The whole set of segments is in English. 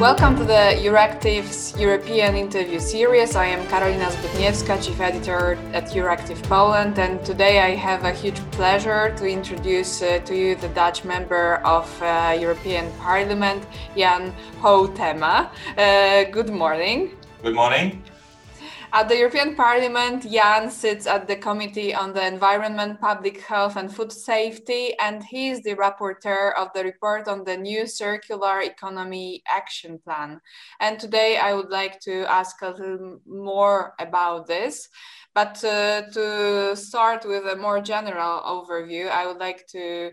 Welcome to the Euractiv's European interview series. I am Karolina Zbytniewska, Chief Editor at Euractiv Poland, and today I have a huge pleasure to introduce uh, to you the Dutch member of uh, European Parliament, Jan Huitema. Uh, good morning. Good morning. At the European Parliament, Jan sits at the Committee on the Environment, Public Health and Food Safety, and he is the rapporteur of the report on the new Circular Economy Action Plan. And today I would like to ask a little more about this. But uh, to start with a more general overview, I would like to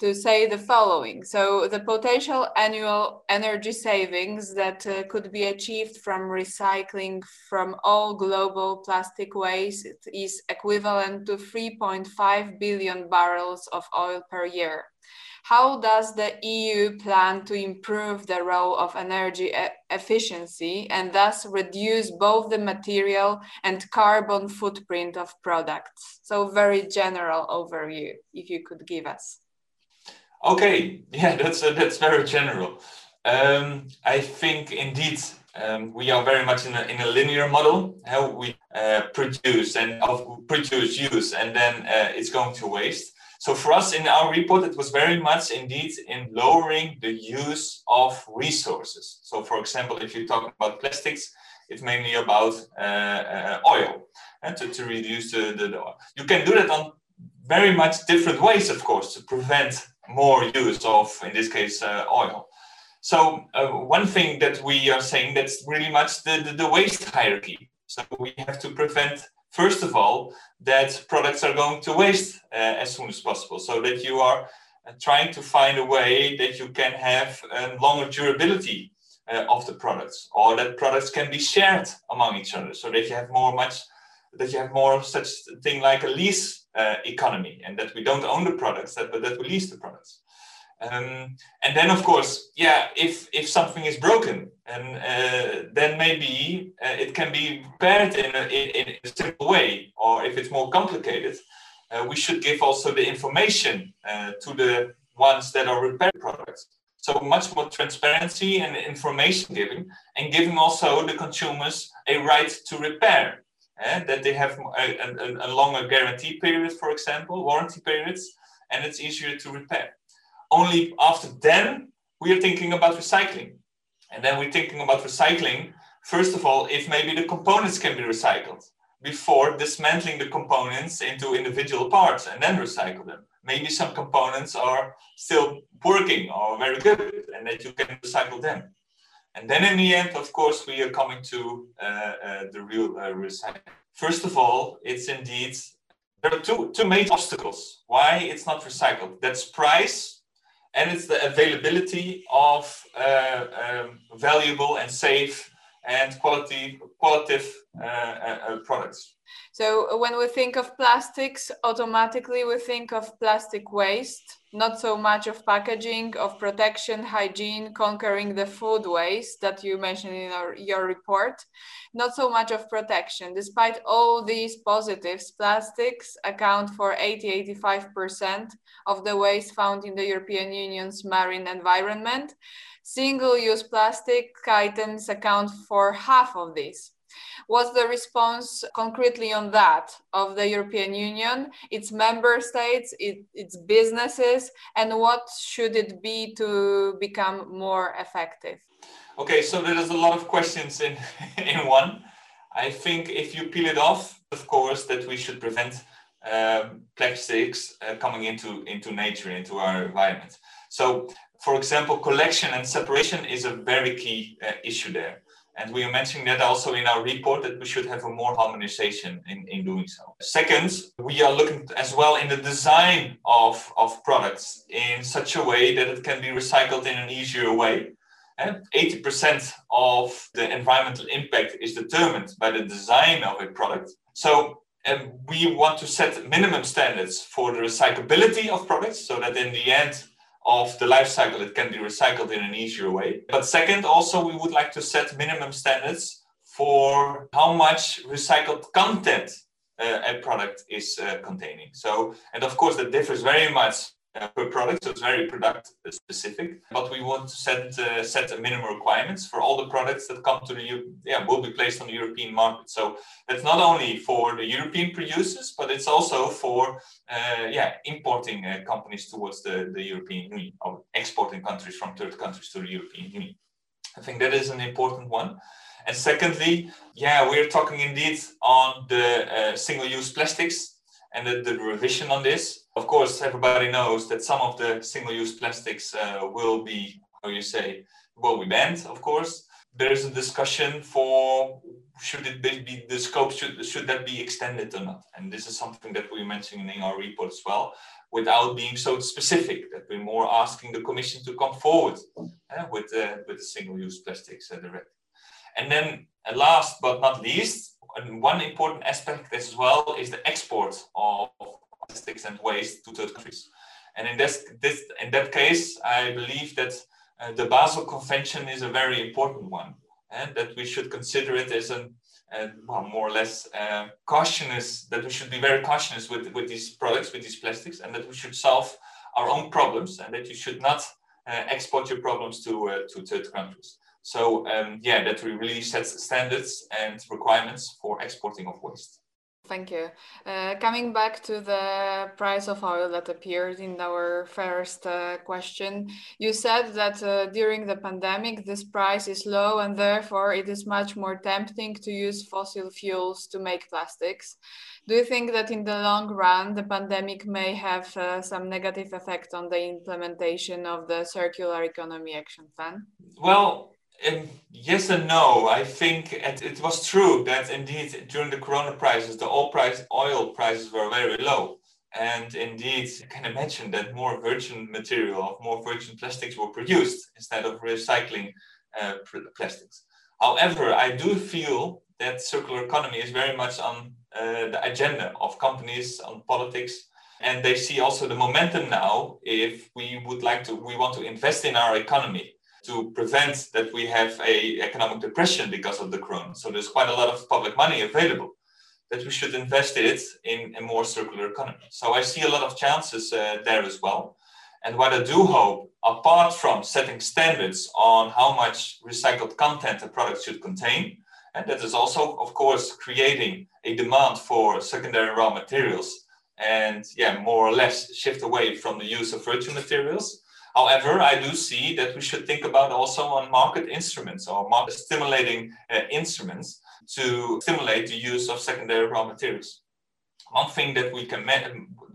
to say the following. So, the potential annual energy savings that uh, could be achieved from recycling from all global plastic waste is equivalent to 3.5 billion barrels of oil per year. How does the EU plan to improve the role of energy e efficiency and thus reduce both the material and carbon footprint of products? So, very general overview, if you could give us. Okay, yeah, that's uh, that's very general. Um, I think indeed um, we are very much in a, in a linear model. How we uh, produce and produce, use, and then uh, it's going to waste. So for us in our report, it was very much indeed in lowering the use of resources. So for example, if you talk about plastics, it's mainly about uh, uh, oil and to, to reduce the, the, the oil. You can do that on very much different ways, of course, to prevent more use of, in this case, uh, oil. So uh, one thing that we are saying that's really much the, the, the, waste hierarchy. So we have to prevent, first of all, that products are going to waste uh, as soon as possible. So that you are uh, trying to find a way that you can have longer durability uh, of the products, or that products can be shared among each other, so that you have more much that you have more such thing like a lease uh, economy and that we don't own the products that, but that we lease the products. Um, and then of course yeah if if something is broken and uh, then maybe uh, it can be repaired in a, in, a simple way or if it's more complicated uh, we should give also the information uh, to the ones that are repair products. So much more transparency and information giving and giving also the consumers a right to repair eh, that they have a, a, a, longer guarantee period, for example, warranty periods, and it's easier to repair. Only after then, we are thinking about recycling. And then we're thinking about recycling, first of all, if maybe the components can be recycled before dismantling the components into individual parts and then recycle them. Maybe some components are still working or very good and that you can recycle them. And then in the end, of course, we are coming to uh, uh, the real uh, recycling. First of all, it's indeed, there are two, two main obstacles why it's not recycled. That's price and it's the availability of uh, um, valuable and safe and quality, qualitative uh, uh, products. So when we think of plastics, automatically we think of plastic waste, not so much of packaging, of protection, hygiene, conquering the food waste that you mentioned in our, your report, not so much of protection. Despite all these positives, plastics account for 80-85% of the waste found in the European Union's marine environment. Single-use plastic items account for half of this. What's the response concretely on that of the European Union, its member states, it, its businesses, and what should it be to become more effective? Okay, so there's a lot of questions in, in one. I think if you peel it off, of course, that we should prevent um, plastics uh, coming into, into nature, into our environment. So, for example, collection and separation is a very key uh, issue there. And we are mentioning that also in our report that we should have a more harmonization in, in doing so. Second, we are looking as well in the design of, of products in such a way that it can be recycled in an easier way. And 80% of the environmental impact is determined by the design of a product. So and we want to set minimum standards for the recyclability of products so that in the end of the life cycle, it can be recycled in an easier way. But second, also, we would like to set minimum standards for how much recycled content uh, a product is uh, containing. So, and of course, that differs very much per product, so it's very product specific. But we want to set uh, set a minimum requirements for all the products that come to the yeah will be placed on the European market. So that's not only for the European producers, but it's also for uh, yeah importing uh, companies towards the, the European Union or exporting countries from third countries to the European Union. I think that is an important one. And secondly, yeah, we're talking indeed on the uh, single-use plastics and the, the, revision on this. Of course, everybody knows that some of the single-use plastics uh, will be, how you say, will be banned. Of course, there is a discussion for should it be the scope should should that be extended or not. And this is something that we're mentioning in our report as well, without being so specific. That we're more asking the Commission to come forward uh, with uh, with the single-use plastics uh, directive. And then, uh, last but not least, and one important aspect as well is the export of plastics and waste to third countries. And in this, this in that case, I believe that uh, the Basel Convention is a very important one, and that we should consider it as an uh, well, more or less uh, cautious that we should be very cautious with, with these products, with these plastics, and that we should solve our own problems, and that you should not uh, export your problems to uh, to third countries. So um, yeah, that really sets standards and requirements for exporting of waste. Thank you. Uh, coming back to the price of oil that appeared in our first uh, question, you said that uh, during the pandemic, this price is low and therefore it is much more tempting to use fossil fuels to make plastics. Do you think that in the long run, the pandemic may have uh, some negative effect on the implementation of the Circular Economy Action Plan? Well, yes and no. I think it, it, was true that indeed during the Corona prices, the oil price oil prices were very low, and indeed you can imagine that more virgin material, more virgin plastics were produced instead of recycling uh, plastics. However, I do feel that circular economy is very much on uh, the agenda of companies, on politics, and they see also the momentum now. If we would like to, we want to invest in our economy to prevent that we have a economic depression because of the corona. So there's quite a lot of public money available that we should invest it in a more circular economy. So I see a lot of chances uh, there as well. And what I do hope, apart from setting standards on how much recycled content a product should contain, and that is also, of course, creating a demand for secondary raw materials and yeah, more or less shift away from the use of virgin materials. However, I do see that we should think about also on market instruments or market stimulating uh, instruments to stimulate the use of secondary raw materials. One thing that we can,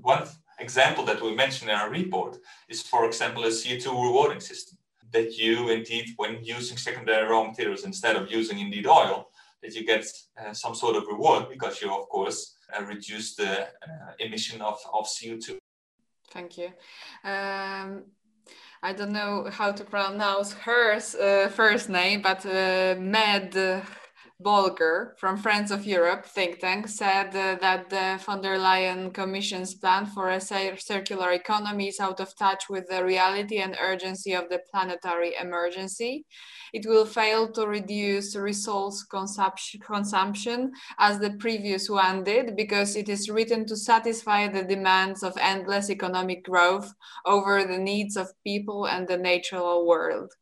one example that we mentioned in our report is, for example, a CO2 rewarding system. That you indeed, when using secondary raw materials instead of using indeed oil, that you get uh, some sort of reward because you, of course, uh, reduce the uh, emission of, of CO2. Thank you. Um, I don't know how to pronounce her uh, first name, but uh, Med Bolger from Friends of Europe think tank said uh, that the von der Leyen Commission's plan for a circular economy is out of touch with the reality and urgency of the planetary emergency it will fail to reduce resource consumption as the previous one did because it is written to satisfy the demands of endless economic growth over the needs of people and the natural world.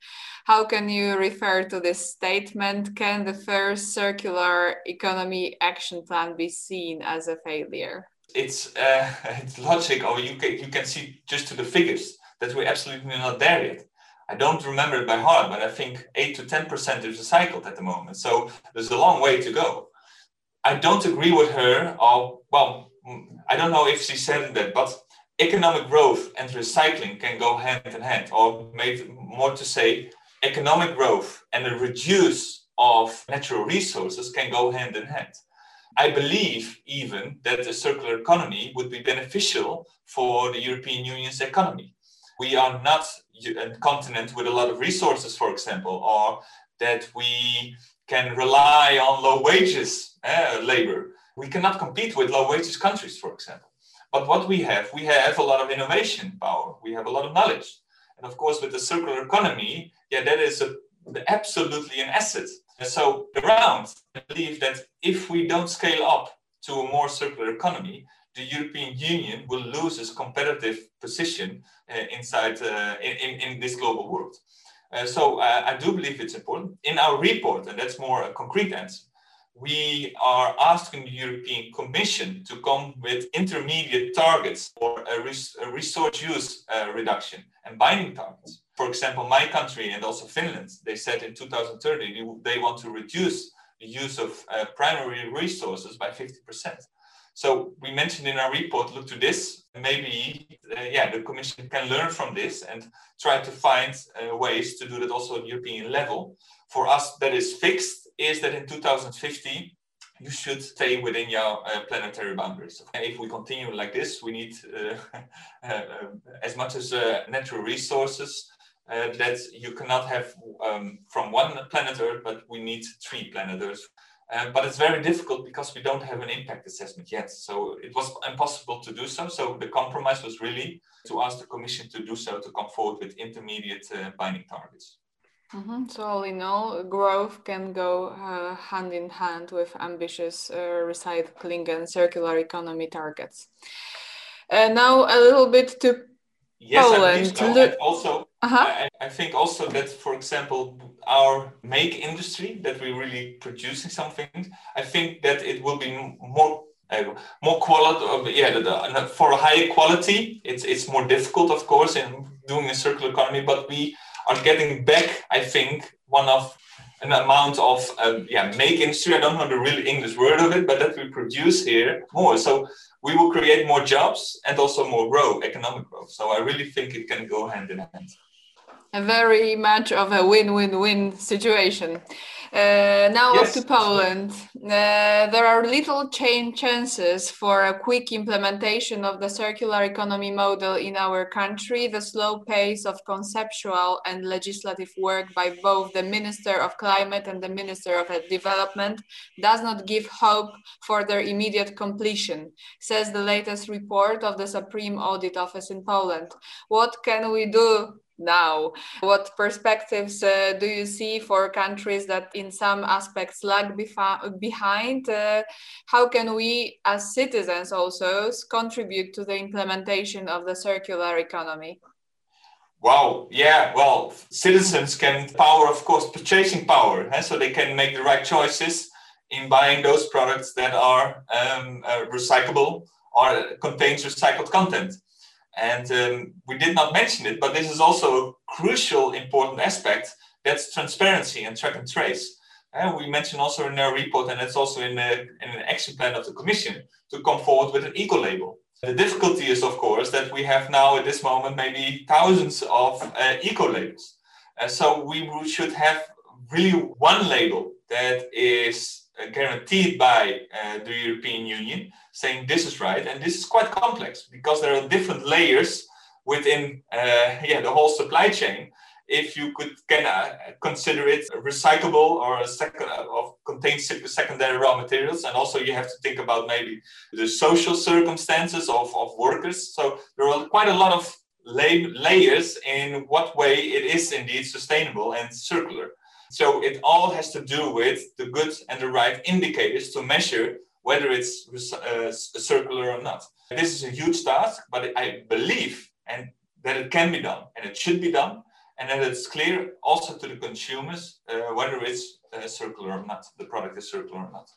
How can you refer to this statement? Can the first circular economy action plan be seen as a failure? It's, uh, it's logic, or you can, you can see just to the figures that we're absolutely not there yet. I don't remember it by heart, but I think 8 to 10% is recycled at the moment. So there's a long way to go. I don't agree with her, or, well, I don't know if she said that, but economic growth and recycling can go hand in hand, or made more to say, economic growth and the reduce of natural resources can go hand in hand. I believe even that the circular economy would be beneficial for the European Union's economy. We are not a continent with a lot of resources, for example, or that we can rely on low wages uh, labor. We cannot compete with low wages countries, for example. But what we have, we have a lot of innovation power. We have a lot of knowledge. And of course, with the circular economy, yeah, that is a, absolutely an asset. So around, I believe that if we don't scale up to a more circular economy, the European Union will lose its competitive position uh, inside uh, in, in this global world. Uh, so uh, I do believe it's important. In our report, and that's more a concrete answer, we are asking the European Commission to come with intermediate targets for a, res a resource use uh, reduction and binding targets. For example, my country and also Finland, they said in 2030 they want to reduce the use of uh, primary resources by 50%. So we mentioned in our report, look to this. Maybe, uh, yeah, the Commission can learn from this and try to find uh, ways to do that also at European level. For us, that is fixed is that in 2050 you should stay within your uh, planetary boundaries. If we continue like this, we need uh, uh, as much as uh, natural resources that you cannot have um, from one planet Earth, but we need three planet Earths. um, but it's very difficult because we don't have an impact assessment yet. So it was impossible to do so. So the compromise was really to ask the Commission to do so, to come forward with intermediate uh, binding targets. Mm-hmm. So all in all, growth can go uh, hand in hand with ambitious uh, recycling and circular economy targets. Uh, now a little bit to yes, Poland. So. Look- also, uh-huh. I, I, think also that, for example, our make industry that we're really producing something, I think that it will be more uh, more quality. Uh, yeah, the, the, for a higher quality, it's it's more difficult, of course, in doing a circular economy. But we are getting back, I think, one of an amount of um, yeah make industry. I don't know the real English word of it, but that we produce here more. So we will create more jobs and also more growth, economic growth. So I really think it can go hand in hand a very much of a win-win-win situation. Uh, now yes. to Poland. Uh, there are little chain chances for a quick implementation of the circular economy model in our country. The slow pace of conceptual and legislative work by both the Minister of Climate and the Minister of Development does not give hope for their immediate completion, says the latest report of the Supreme Audit Office in Poland. What can we do now. What perspectives uh, do you see for countries that in some aspects lag behind? Uh, how can we as citizens also contribute to the implementation of the circular economy? Wow, yeah, well, citizens can power, of course, purchasing power, eh? so they can make the right choices in buying those products that are um, uh, recyclable or contains recycled content. And um, we did not mention it, but this is also a crucial, important aspect. That's transparency and track and trace. And we mentioned also in our report, and it's also in, the, in an action plan of the Commission, to come forward with an eco label. The difficulty is, of course, that we have now at this moment maybe thousands of uh, eco labels. Uh, so we should have really one label that is uh, guaranteed by uh, the European Union, saying this is right, and this is quite complex because there are different layers within uh, yeah the whole supply chain. If you could can uh, consider it recyclable or a second uh, of contains secondary raw materials, and also you have to think about maybe the social circumstances of, of workers. So there are quite a lot of layers in what way it is indeed sustainable and circular. So it all has to do with the good and the right indicators to measure whether it's uh, circular or not. This is a huge task, but I believe and that it can be done and it should be done and that it's clear also to the consumers uh, whether it's uh, circular or not, the product is circular or not.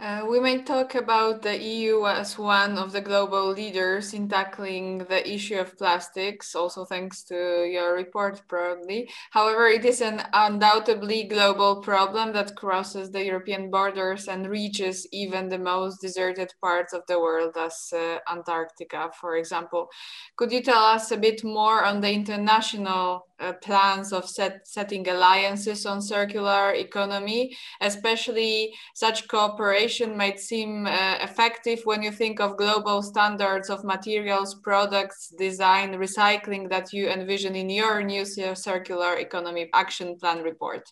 Uh, we may talk about the EU as one of the global leaders in tackling the issue of plastics, also thanks to your report, probably. However, it is an undoubtedly global problem that crosses the European borders and reaches even the most deserted parts of the world, as uh, Antarctica, for example. Could you tell us a bit more on the international uh, plans of set, setting alliances on circular economy, especially such cooperation might seem uh, effective when you think of global standards of materials, products, design, recycling that you envision in your new circular economy action plan report.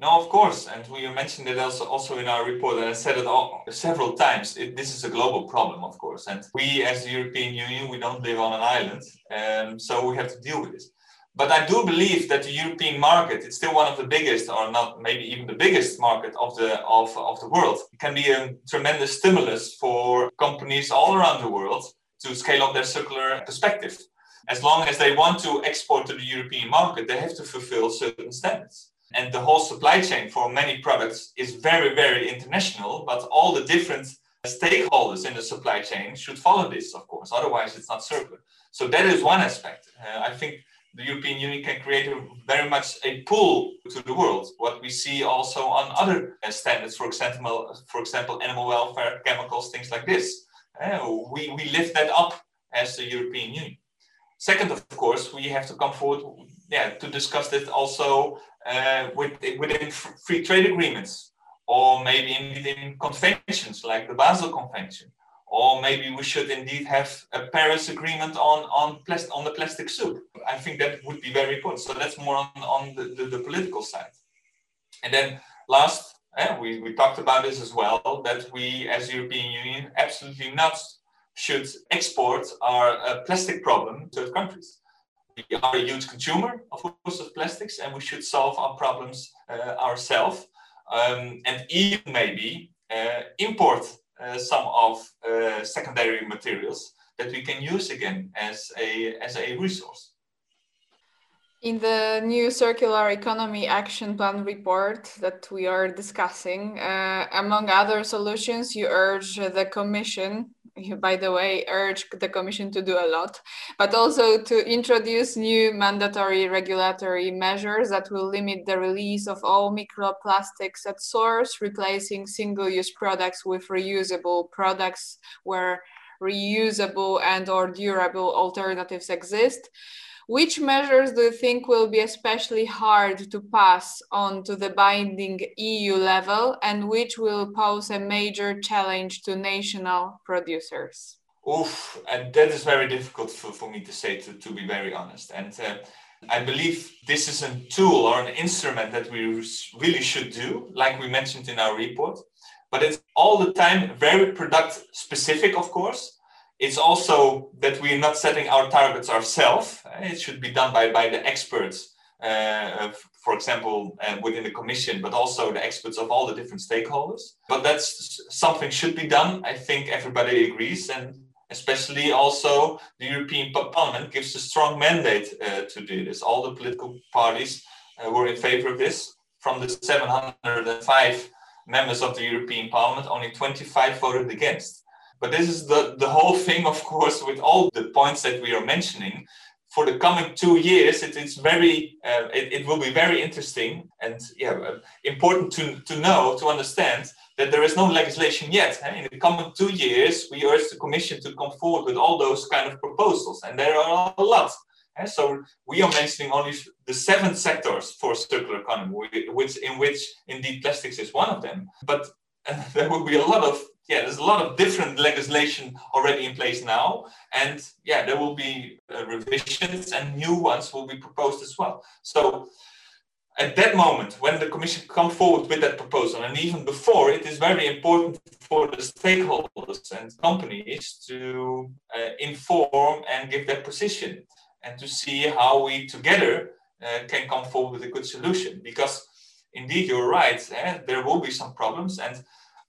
No, of course, and we mentioned it also, also in our report, and I said it all, several times. It, this is a global problem, of course, and we, as the European Union, we don't live on an island, um, so we have to deal with this. But I do believe that the European market, it's still one of the biggest, or not maybe even the biggest market of the of, of the world. It can be a tremendous stimulus for companies all around the world to scale up their circular perspective. As long as they want to export to the European market, they have to fulfill certain standards. And the whole supply chain for many products is very, very international, but all the different stakeholders in the supply chain should follow this, of course. Otherwise, it's not circular. So that is one aspect. Uh, I think the European Union can create a, very much a pull to the world. What we see also on other uh, standards, for example, for example, animal welfare, chemicals, things like this. Uh, we, we lift that up as the European Union. Second, of course, we have to come forward yeah, to discuss this also uh, with, within free trade agreements or maybe in conventions like the Basel Convention or maybe we should indeed have a Paris agreement on on, on the plastic soup. I think that would be very important. So that's more on, on the, the, the political side. And then last, eh, we, we talked about this as well, that we as European Union absolutely not should export our uh, plastic problem to third countries. We are a huge consumer, of course, of plastics, and we should solve our problems uh, ourselves. Um, and even maybe uh, import some of uh, secondary materials that we can use again as a, as a resource. In the new Circular Economy Action Plan report that we are discussing, uh, among other solutions, you urge the Commission by the way, urge the Commission to do a lot, but also to introduce new mandatory regulatory measures that will limit the release of all microplastics at source, replacing single-use products with reusable products where reusable and or durable alternatives exist. Which measures do you think will be especially hard to pass on to the binding EU level and which will pose a major challenge to national producers? Oof, and that is very difficult for, for me to say, to, to be very honest. And uh, I believe this is a tool or an instrument that we really should do, like we mentioned in our report. But it's all the time very product specific, of course it's also that we're not setting our targets ourselves. It should be done by, by the experts, uh, for example, uh, within the commission, but also the experts of all the different stakeholders. But that's something should be done. I think everybody agrees. And especially also the European Parliament gives a strong mandate uh, to do this. All the political parties uh, were in favor of this. From the 705 members of the European Parliament, only 25 voted against. But this is the, the whole thing, of course, with all the points that we are mentioning. For the coming two years, it is very, uh, it, it will be very interesting and yeah, uh, important to, to know, to understand that there is no legislation yet. In the coming two years, we urge the Commission to come forward with all those kind of proposals, and there are a lot. So we are mentioning only the seven sectors for circular economy, which in which indeed plastics is one of them. But uh, there will be a lot of yeah, there's a lot of different legislation already in place now, and yeah, there will be uh, revisions and new ones will be proposed as well. So at that moment, when the Commission come forward with that proposal, and even before, it is very important for the stakeholders and companies to uh, inform and give their position, and to see how we together uh, can come forward with a good solution. Because indeed, you're right, eh? there will be some problems, and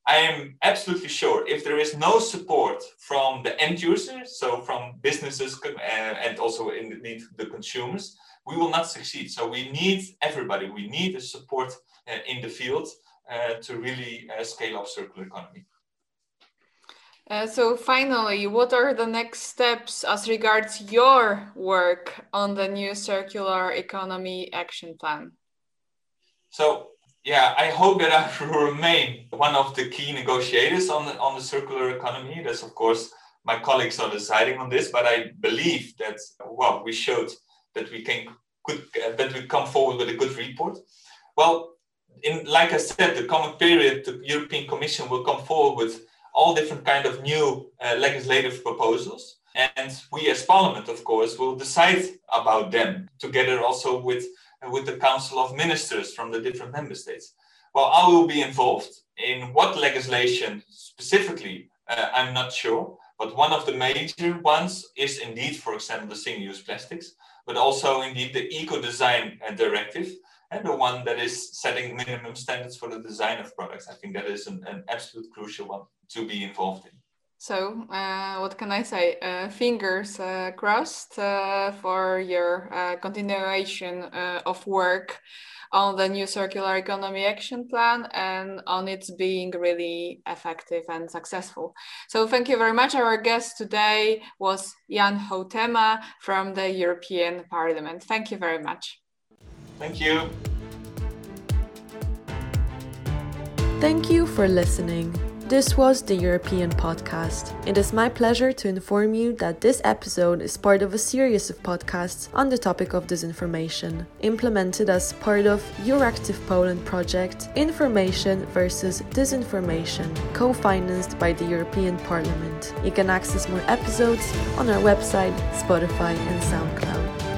I am absolutely sure if there is no support from the end users, so from businesses uh, and also indeed the consumers, we will not succeed. So we need everybody. We need the support uh, in the field uh, to really uh, scale up circular economy. Uh, so finally, what are the next steps as regards your work on the new circular economy action plan? So yeah, I hope that I will remain one of the key negotiators on the, on the circular economy. That's of course my colleagues are deciding on this, but I believe that well, we showed that we can could uh, that we come forward with a good report. Well, in like I said, the coming period, the European Commission will come forward with all different kind of new uh, legislative proposals, and we as Parliament, of course, will decide about them together also with with the Council of Ministers from the different member states. Well, I will be involved in what legislation specifically, uh, I'm not sure, But one of the major ones is indeed, for example, the single-use plastics, but also indeed the eco-design uh, directive, and the one that is setting minimum standards for the design of products. I think that is an, an absolute crucial one to be involved in. So, uh, what can I say? Uh, fingers uh, crossed uh, for your uh, continuation uh, of work on the new circular economy action plan and on its being really effective and successful. So, thank you very much. Our guest today was Jan Huitema from the European Parliament. Thank you very much. Thank you. Thank you for listening. This was the European podcast. It is my pleasure to inform you that this episode is part of a series of podcasts on the topic of disinformation, implemented as part of Euractiv Poland project Information versus Disinformation, co financed by the European Parliament. You can access more episodes on our website, Spotify, and SoundCloud.